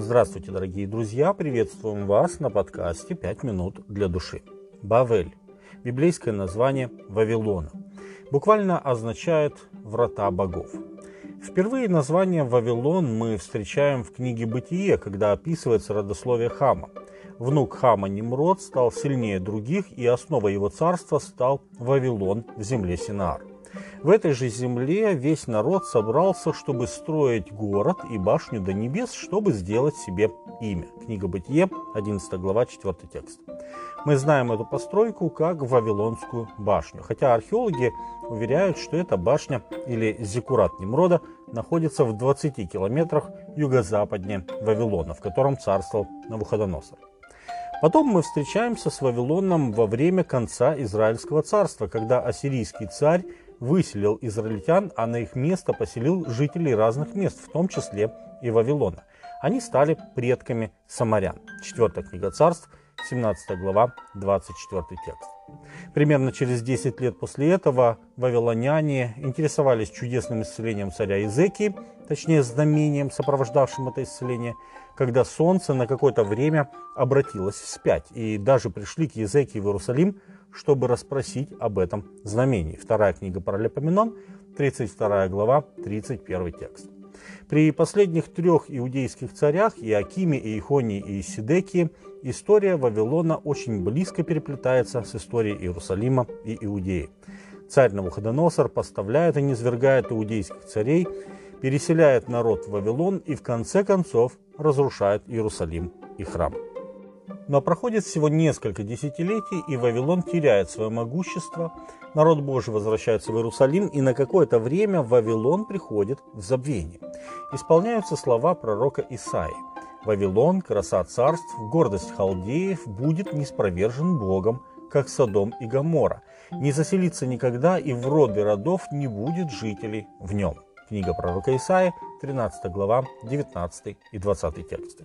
Здравствуйте, дорогие друзья! Приветствуем вас на подкасте «Пять минут для души». Бавель – библейское название Вавилона. Буквально означает «врата богов». Впервые название «Вавилон» мы встречаем в книге «Бытие», когда описывается родословие Хама. Внук Хама Немрод стал сильнее других, и основой его царства стал Вавилон в земле Синаар. В этой же земле весь народ собрался, чтобы строить город и башню до небес, чтобы сделать себе имя. Книга Бытие, 11 глава, 4 текст. Мы знаем эту постройку как Вавилонскую башню, хотя археологи уверяют, что эта башня или Зиккурат Немрода находится в 20 километрах юго-западнее Вавилона, в котором царствовал Навуходоносор. Потом мы встречаемся с Вавилоном во время конца Израильского царства, когда ассирийский царь выселил израильтян, а на их место поселил жителей разных мест, в том числе и Вавилона. Они стали предками самарян. Четвертая книга царств, 17 глава, 24 текст. Примерно через 10 лет после этого вавилоняне интересовались чудесным исцелением царя Изекии, точнее знамением, сопровождавшим это исцеление, когда солнце на какое-то время обратилось вспять, и даже пришли к Езекии в Иерусалим, чтобы расспросить об этом знамении. Вторая книга Паралипоменон, 32 глава, 31 текст. При последних трех иудейских царях, Иакиме, Иехонии и Сидекии, история Вавилона очень близко переплетается с историей Иерусалима и Иудеи. Царь Навуходоносор поставляет и низвергает иудейских царей, переселяет народ в Вавилон и в конце концов разрушает Иерусалим и храм. Но проходит всего несколько десятилетий, и Вавилон теряет свое могущество, народ Божий возвращается в Иерусалим, и на какое-то время Вавилон приходит в забвение. Исполняются слова пророка Исаии. «Вавилон, краса царств, гордость халдеев, будет неспровержен Богом, как Содом и Гомора. Не заселится никогда, и в роды родов не будет жителей в нем». Книга пророка Исаии, 13 глава, 19 и 20 тексты.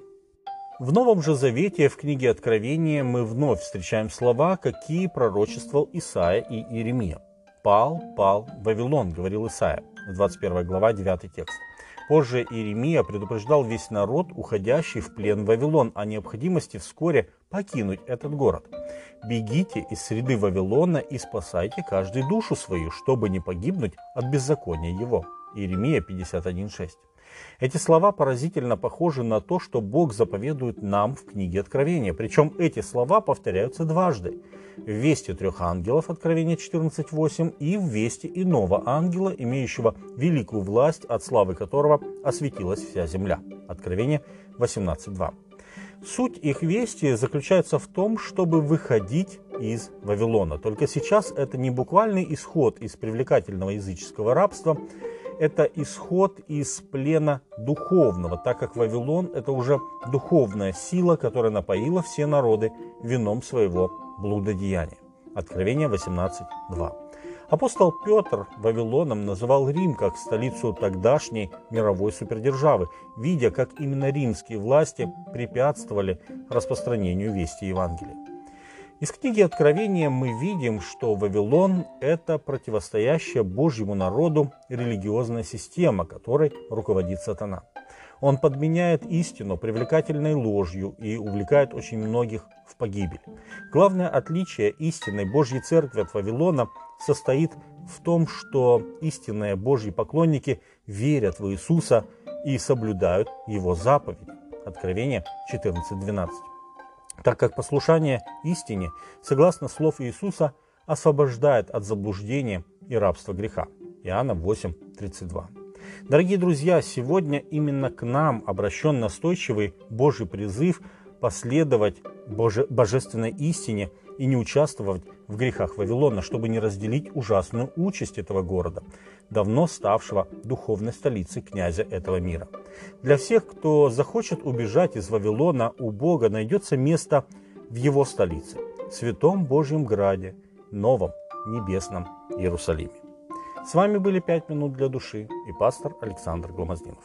В Новом же Завете, в книге Откровения, мы вновь встречаем слова, какие пророчествовал Исаия и Иеремия. «Пал, пал, Вавилон», — говорил Исаия, 21 глава, 9 текст. Позже Иеремия предупреждал весь народ, уходящий в плен в Вавилон, о необходимости вскоре покинуть этот город. «Бегите из среды Вавилона и спасайте каждую душу свою, чтобы не погибнуть от беззакония его». Иеремия 51.6. Эти слова поразительно похожи на то, что Бог заповедует нам в книге Откровения. Причем эти слова повторяются дважды. В вести трех ангелов, Откровение 14.8, и в вести иного ангела, имеющего великую власть, от славы которого осветилась вся земля. Откровение 18.2. Суть их вести заключается в том, чтобы выходить из Вавилона. Только сейчас это не буквальный исход из привлекательного языческого рабства, это исход из плена духовного, так как Вавилон – это уже духовная сила, которая напоила все народы вином своего блудодеяния. Откровение 18.2. Апостол Петр Вавилоном называл Рим как столицу тогдашней мировой супердержавы, видя, как именно римские власти препятствовали распространению вести Евангелия. Из книги Откровения мы видим, что Вавилон – это противостоящая Божьему народу религиозная система, которой руководит сатана. Он подменяет истину привлекательной ложью и увлекает очень многих в погибель. Главное отличие истинной Божьей церкви от Вавилона состоит в том, что истинные Божьи поклонники верят в Иисуса и соблюдают Его заповеди. Откровение 14.12 так как послушание истине, согласно слов Иисуса, освобождает от заблуждения и рабства греха. Иоанна 8:32. Дорогие друзья, сегодня именно к нам обращен настойчивый Божий призыв последовать Боже, божественной истине и не участвовать в грехах Вавилона, чтобы не разделить ужасную участь этого города, давно ставшего духовной столицей князя этого мира. Для всех, кто захочет убежать из Вавилона, у Бога найдется место в его столице, Святом Божьем Граде, Новом Небесном Иерусалиме. С вами были «Пять минут для души» и пастор Александр Гломоздинов.